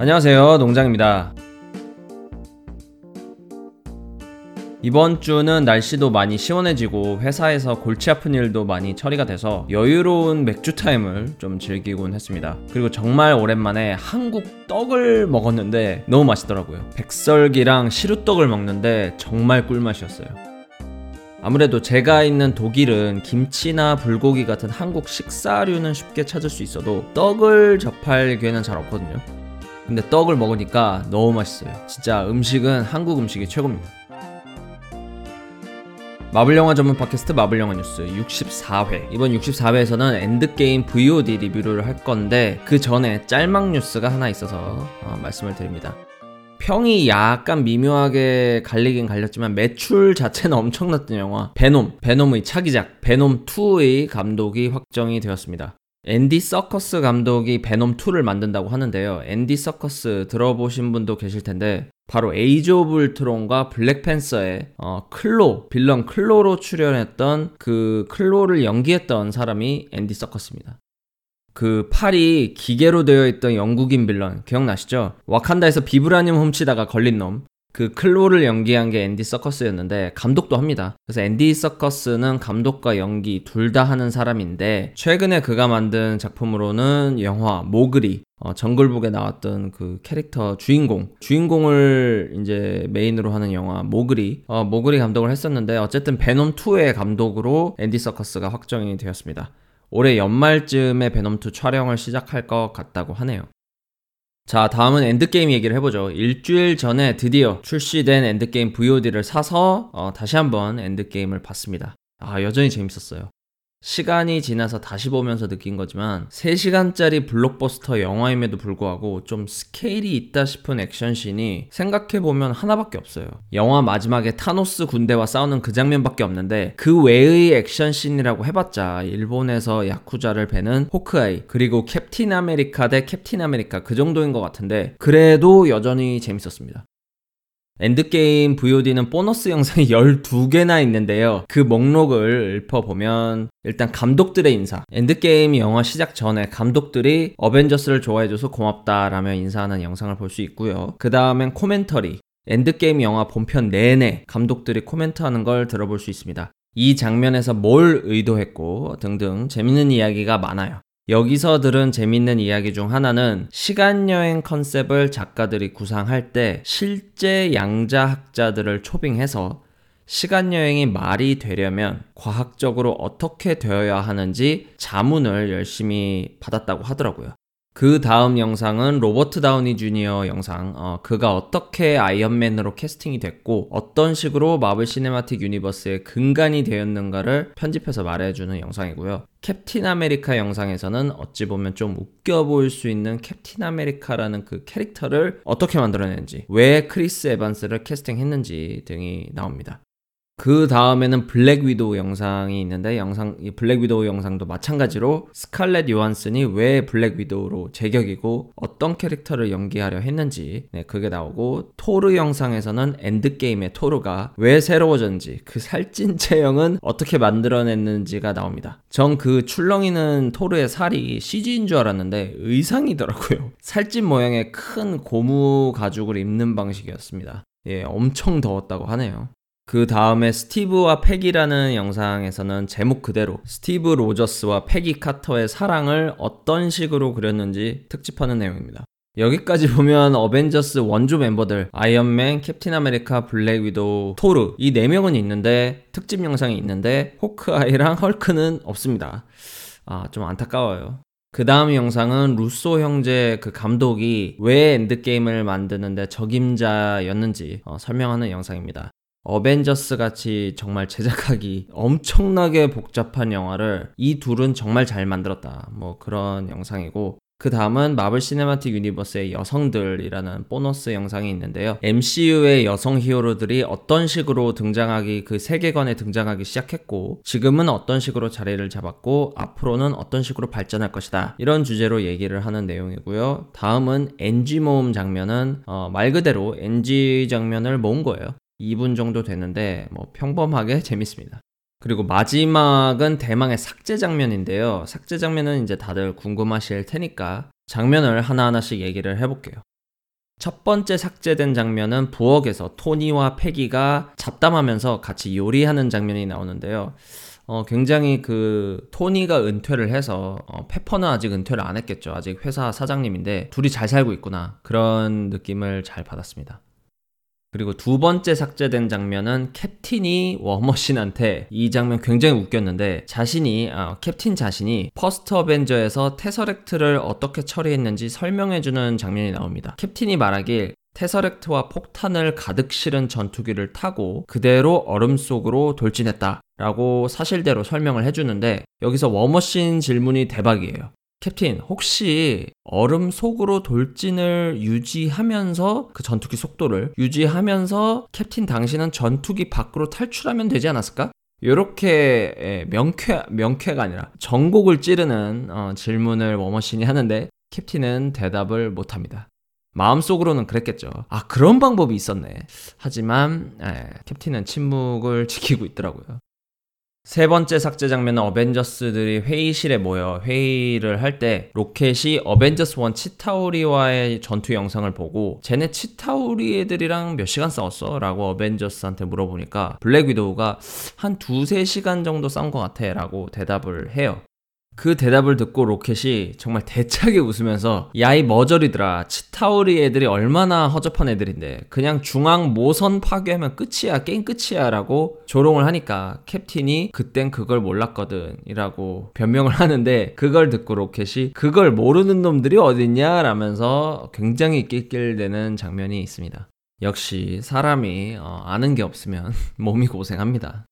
안녕하세요. 농장입니다. 이번 주는 날씨도 많이 시원해지고 회사에서 골치 아픈 일도 많이 처리가 돼서 여유로운 맥주 타임을 좀 즐기곤 했습니다. 그리고 정말 오랜만에 한국 떡을 먹었는데 너무 맛있더라고요. 백설기랑 시루떡을 먹는데 정말 꿀맛이었어요. 아무래도 제가 있는 독일은 김치나 불고기 같은 한국 식사류는 쉽게 찾을 수 있어도 떡을 접할 기회는 잘 없거든요. 근데 떡을 먹으니까 너무 맛있어요. 진짜 음식은 한국 음식이 최고입니다. 마블 영화 전문 팟캐스트 마블 영화 뉴스 64회. 이번 64회에서는 엔드게임 VOD 리뷰를 할 건데 그 전에 짤막 뉴스가 하나 있어서 어, 말씀을 드립니다. 평이 약간 미묘하게 갈리긴 갈렸지만 매출 자체는 엄청났던 영화 베놈, 베놈의 차기작 베놈 2의 감독이 확정이 되었습니다. 앤디 서커스 감독이 베놈 2를 만든다고 하는데요. 앤디 서커스 들어보신 분도 계실 텐데 바로 에이지 오브 울트론과 블랙팬서의 어, 클로 빌런 클로로 출연했던 그 클로를 연기했던 사람이 앤디 서커스입니다. 그 팔이 기계로 되어 있던 영국인 빌런 기억나시죠? 와칸다에서 비브라늄 훔치다가 걸린 놈. 그 클로를 연기한 게 앤디 서커스였는데 감독도 합니다. 그래서 앤디 서커스는 감독과 연기 둘 다 하는 사람인데 최근에 그가 만든 작품으로는 영화 모그리 어, 정글북에 나왔던 그 캐릭터 주인공 주인공을 이제 메인으로 하는 영화 모그리 어, 모그리 감독을 했었는데 어쨌든 베놈 2의 감독으로 앤디 서키스가 확정이 되었습니다. 올해 연말쯤에 베놈 2 촬영을 시작할 것 같다고 하네요. 자, 다음은 엔드게임 얘기를 해보죠. 일주일 전에 드디어 출시된 엔드게임 VOD를 사서 어, 다시 한번 엔드게임을 봤습니다. 아, 여전히 재밌었어요. 시간이 지나서 다시 보면서 느낀 거지만 3시간짜리 블록버스터 영화임에도 불구하고 좀 스케일이 있다 싶은 액션씬이 생각해보면 하나밖에 없어요. 영화 마지막에 타노스 군대와 싸우는 그 장면밖에 없는데 그 외의 액션씬이라고 해봤자 일본에서 야쿠자를 베는 호크아이 그리고 캡틴 아메리카 대 캡틴 아메리카 그 정도인 것 같은데 그래도 여전히 재밌었습니다. 엔드게임 VOD는 보너스 영상이 12개나 있는데요. 그 목록을 읊어보면 일단 감독들의 인사. 엔드게임 영화 시작 전에 감독들이 어벤져스를 좋아해줘서 고맙다라며 인사하는 영상을 볼 수 있고요. 그 다음엔 코멘터리. 엔드게임 영화 본편 내내 감독들이 코멘트하는 걸 들어볼 수 있습니다. 이 장면에서 뭘 의도했고 등등 재밌는 이야기가 많아요. 여기서 들은 재밌는 이야기 중 하나는 시간여행 컨셉을 작가들이 구상할 때 실제 양자학자들을 초빙해서 시간여행이 말이 되려면 과학적으로 어떻게 되어야 하는지 자문을 열심히 받았다고 하더라고요. 그 다음 영상은 로버트 다우니 주니어 영상. 어, 그가 어떻게 아이언맨으로 캐스팅이 됐고 어떤 식으로 마블 시네마틱 유니버스의 근간이 되었는가를 편집해서 말해주는 영상이고요. 캡틴 아메리카 영상에서는 어찌 보면 좀 웃겨 보일 수 있는 캡틴 아메리카라는 그 캐릭터를 어떻게 만들어냈는지, 왜 크리스 에반스를 캐스팅했는지 등이 나옵니다. 그 다음에는 블랙 위도우 영상이 있는데 영상 이 블랙 위도우 영상도 마찬가지로 스칼렛 요한슨이 왜 블랙 위도우로 제격이고 어떤 캐릭터를 연기하려 했는지 네, 그게 나오고 토르 영상에서는 엔드 게임의 토르가 왜 새로워졌는지 그 살찐 체형은 어떻게 만들어냈는지가 나옵니다. 전 그 출렁이는 토르의 살이 CG인 줄 알았는데 의상이더라고요. 살찐 모양의 큰 고무 가죽을 입는 방식이었습니다. 예, 엄청 더웠다고 하네요. 그 다음에 스티브와 페기라는 영상에서는 제목 그대로 스티브 로저스와 페기 카터의 사랑을 어떤 식으로 그렸는지 특집하는 내용입니다. 여기까지 보면 어벤져스 원조 멤버들 아이언맨, 캡틴 아메리카, 블랙 위도우, 토르 이 네 명은 있는데 특집 영상이 있는데 호크아이랑 헐크는 없습니다. 아 좀 안타까워요. 그 다음 영상은 루소 형제 그 감독이 왜 엔드게임을 만드는데 적임자였는지 어, 설명하는 영상입니다. 어벤져스 같이 정말 제작하기 엄청나게 복잡한 영화를 이 둘은 정말 잘 만들었다. 뭐 그런 영상이고 그 다음은 마블 시네마틱 유니버스의 여성들이라는 보너스 영상이 있는데요. MCU의 여성 히어로들이 어떤 식으로 등장하기, 그 세계관에 등장하기 시작했고, 지금은 어떤 식으로 자리를 잡았고, 앞으로는 어떤 식으로 발전할 것이다. 이런 주제로 얘기를 하는 내용이고요. 다음은 NG 모음 장면은, 어, 말 그대로 NG 장면을 모은 거예요. 2분 정도 되는데 뭐 평범하게 재밌습니다. 그리고 마지막은 대망의 삭제 장면인데요. 삭제 장면은 이제 다들 궁금하실 테니까 장면을 하나하나씩 얘기를 해볼게요. 첫 번째 삭제된 장면은 부엌에서 토니와 패기가 잡담하면서 같이 요리하는 장면이 나오는데요. 어, 굉장히 그 토니가 은퇴를 해서 어, 페퍼는 아직 은퇴를 안 했겠죠. 아직 회사 사장님인데 둘이 잘 살고 있구나 그런 느낌을 잘 받았습니다. 그리고 두 번째 삭제된 장면은 캡틴이 워머신한테 이 장면 굉장히 웃겼는데 자신이 아, 캡틴 자신이 퍼스트 어벤져에서 테서렉트를 어떻게 처리했는지 설명해주는 장면이 나옵니다. 캡틴이 말하길 테서렉트와 폭탄을 가득 실은 전투기를 타고 그대로 얼음 속으로 돌진했다. 라고 사실대로 설명을 해주는데 여기서 워머신 질문이 대박이에요. 캡틴, 혹시 얼음 속으로 돌진을 유지하면서 그 전투기 속도를 유지하면서 캡틴 당신은 전투기 밖으로 탈출하면 되지 않았을까? 이렇게 예, 명쾌 명쾌가 아니라 정곡을 찌르는 어, 질문을 워머신이 하는데 캡틴은 대답을 못합니다. 마음속으로는 그랬겠죠. 아 그런 방법이 있었네. 하지만 예, 캡틴은 침묵을 지키고 있더라고요. 세 번째 삭제 장면은 어벤져스들이 회의실에 모여 회의를 할 때 로켓이 어벤져스 1 치타우리와의 전투 영상을 보고 쟤네 치타우리 애들이랑 몇 시간 싸웠어? 라고 어벤져스한테 물어보니까 블랙 위도우가 한 두세 시간 정도 싸운 것 같아 라고 대답을 해요. 그 대답을 듣고 로켓이 정말 대차게 웃으면서 야이 머저리들아 치타우리 애들이 얼마나 허접한 애들인데. 그냥 중앙 모선 파괴하면 끝이야 게임 끝이야. 라고 조롱을 하니까 캡틴이 그땐 그걸 몰랐거든. 이라고 변명을 하는데 그걸 듣고 로켓이 그걸 모르는 놈들이 어딨냐? 라면서 굉장히 낄낄대는 장면이 있습니다. 역시 사람이 어, 아는 게 없으면 몸이 고생합니다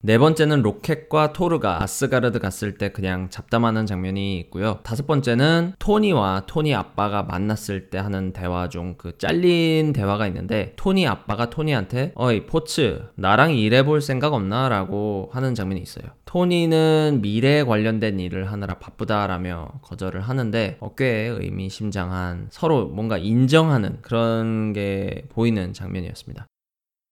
네 번째는 로켓과 토르가 아스가르드 갔을 때 그냥 잡담하는 장면이 있고요. 다섯 번째는 토니와 토니 아빠가 만났을 때 하는 대화 중 그 잘린 대화가 있는데 토니 아빠가 토니한테 어이 포츠 나랑 일해볼 생각 없나? 라고 하는 장면이 있어요. 토니는 미래에 관련된 일을 하느라 바쁘다라며 거절을 하는데 어, 꽤 의미심장한 서로 뭔가 인정하는 그런 게 보이는 장면이었습니다.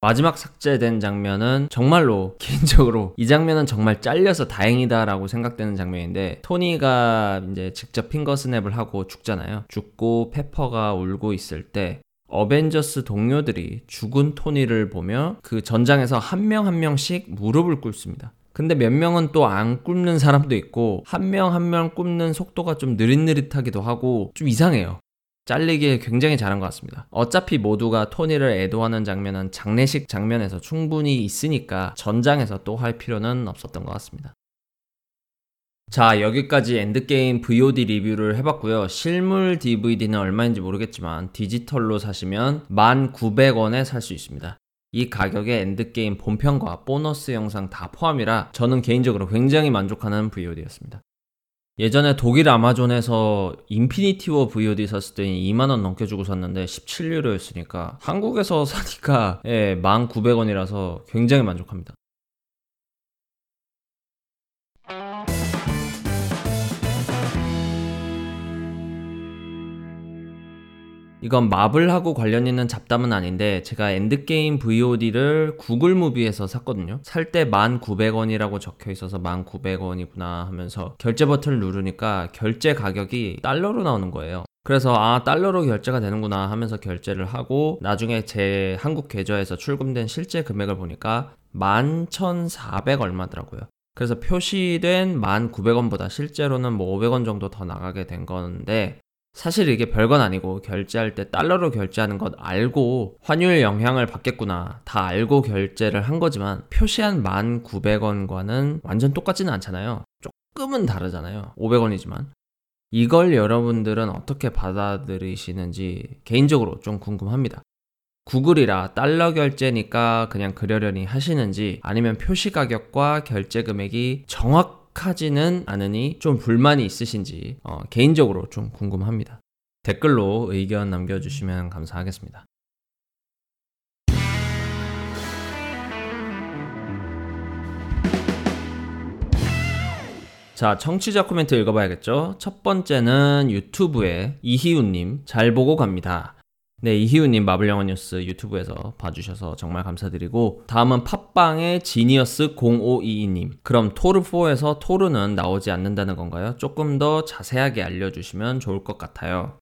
마지막 삭제된 장면은 정말로 개인적으로 이 장면은 정말 잘려서 다행이다라고 생각되는 장면인데 토니가 이제 직접 핑거 스냅을 하고 죽잖아요. 죽고 페퍼가 울고 있을 때 어벤져스 동료들이 죽은 토니를 보며 그 전장에서 한 명한 명씩 무릎을 꿇습니다. 근데 몇 명은 또 안 굽는 사람도 있고 한 명 한 명 굽는 속도가 좀 느릿느릿하기도 하고 좀 이상해요. 잘리기에 굉장히 잘한 것 같습니다. 어차피 모두가 토니를 애도하는 장면은 장례식 장면에서 충분히 있으니까 전장에서 또 할 필요는 없었던 것 같습니다. 자, 여기까지 엔드게임 VOD 리뷰를 해봤고요. 실물 DVD는 얼마인지 모르겠지만 디지털로 사시면 1,900원에 살 수 있습니다. 이 가격에 엔드게임 본편과 보너스 영상 다 포함이라 저는 개인적으로 굉장히 만족하는 VOD였습니다. 예전에 독일 아마존에서 인피니티 워 VOD 샀을 때 2만원 넘게 주고 샀는데 17유로였으니까 한국에서 사니까 예, 1,900원이라서 굉장히 만족합니다. 이건 마블하고 관련 있는 잡담은 아닌데 제가 엔드게임 VOD를 구글 무비에서 샀거든요. 살 때 1,900원이라고 적혀 있어서 1,900원이구나 하면서 결제 버튼을 누르니까 결제 가격이 달러로 나오는 거예요. 그래서 아 달러로 결제가 되는구나 하면서 결제를 하고 나중에 제 한국 계좌에서 출금된 실제 금액을 보니까 11,400 얼마더라고요. 그래서 표시된 1,900원보다 실제로는 뭐 500원 정도 더 나가게 된 건데 사실 이게 별건 아니고 결제할 때 달러로 결제하는 것 알고 환율 영향을 받겠구나 다 알고 결제를 한 거지만 표시한 1,900원과는 완전 똑같지는 않잖아요. 조금은 다르잖아요. 500원이지만. 이걸 여러분들은 어떻게 받아들이시는지 개인적으로 좀 궁금합니다. 구글이라 달러 결제니까 그냥 그러려니 하시는지 아니면 표시 가격과 결제 금액이 정확 정확하지는 않으니 좀 불만이 있으신지 어, 개인적으로 좀 궁금합니다. 댓글로 의견 남겨주시면 감사하겠습니다. 자, 청취자 코멘트 읽어봐야겠죠? 첫 번째는 유튜브에 이희훈님, 잘 보고 갑니다. 네, 이희우님 마블 영화 뉴스 유튜브에서 봐주셔서 정말 감사드리고 다음은 팟빵의 지니어스 0522님 그럼 토르4에서 토르는 나오지 않는다는 건가요? 조금 더 자세하게 알려주시면 좋을 것 같아요.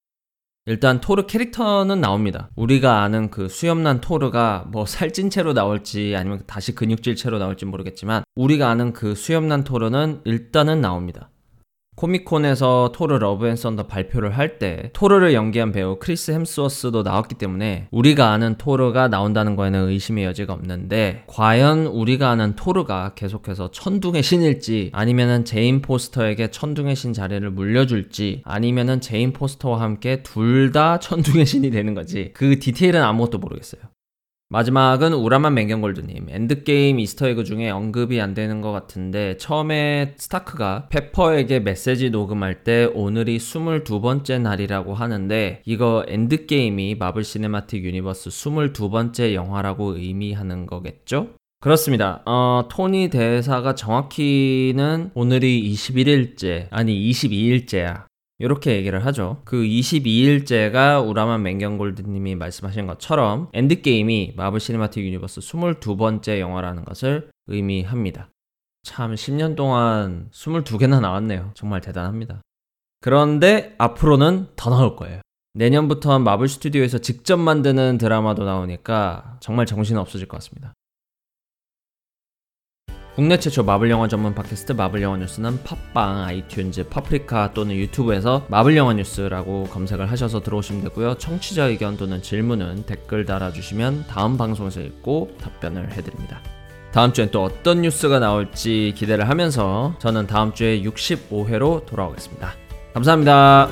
일단 토르 캐릭터는 나옵니다. 우리가 아는 그 수염난 토르가 뭐 살찐 채로 나올지 아니면 다시 근육질 채로 나올지 모르겠지만 우리가 아는 그 수염난 토르는 일단은 나옵니다. 코미콘에서 토르 러브 앤 썬더 발표를 할 때 토르를 연기한 배우 크리스 햄스워스도 나왔기 때문에 우리가 아는 토르가 나온다는 거에는 의심의 여지가 없는데 과연 우리가 아는 토르가 계속해서 천둥의 신일지 아니면은 제인 포스터에게 천둥의 신 자리를 물려줄지 아니면은 제인 포스터와 함께 둘 다 천둥의 신이 되는 거지 그 디테일은 아무것도 모르겠어요. 마지막은 우라만 맹경골드님. 엔드게임 이스터에그 중에 언급이 안 되는 것 같은데, 처음에 스타크가 페퍼에게 메시지 녹음할 때 오늘이 22번째 날이라고 하는데, 이거 엔드게임이 마블 시네마틱 유니버스 22번째 영화라고 의미하는 거겠죠? 그렇습니다. 어, 토니 대사가 정확히는 오늘이 21일째, 아니 22일째야. 이렇게 얘기를 하죠. 그 22일째가 우라만 맹경골드님이 말씀하신 것처럼 엔드게임이 마블 시네마틱 유니버스 22번째 영화라는 것을 의미합니다. 참 10년 동안 22개나 나왔네요. 정말 대단합니다. 그런데 앞으로는 더 나올 거예요. 내년부터 마블 스튜디오에서 직접 만드는 드라마도 나오니까 정말 정신 없어질 것 같습니다. 국내 최초 마블 영화 전문 팟캐스트 마블 영화 뉴스는 팟빵, 아이튠즈, 파프리카 또는 유튜브에서 마블 영화 뉴스라고 검색을 하셔서 들어오시면 되고요. 청취자 의견 또는 질문은 댓글 달아주시면 다음 방송에서 읽고 답변을 해드립니다. 다음 주엔 또 어떤 뉴스가 나올지 기대를 하면서 저는 다음 주에 65회로 돌아오겠습니다. 감사합니다.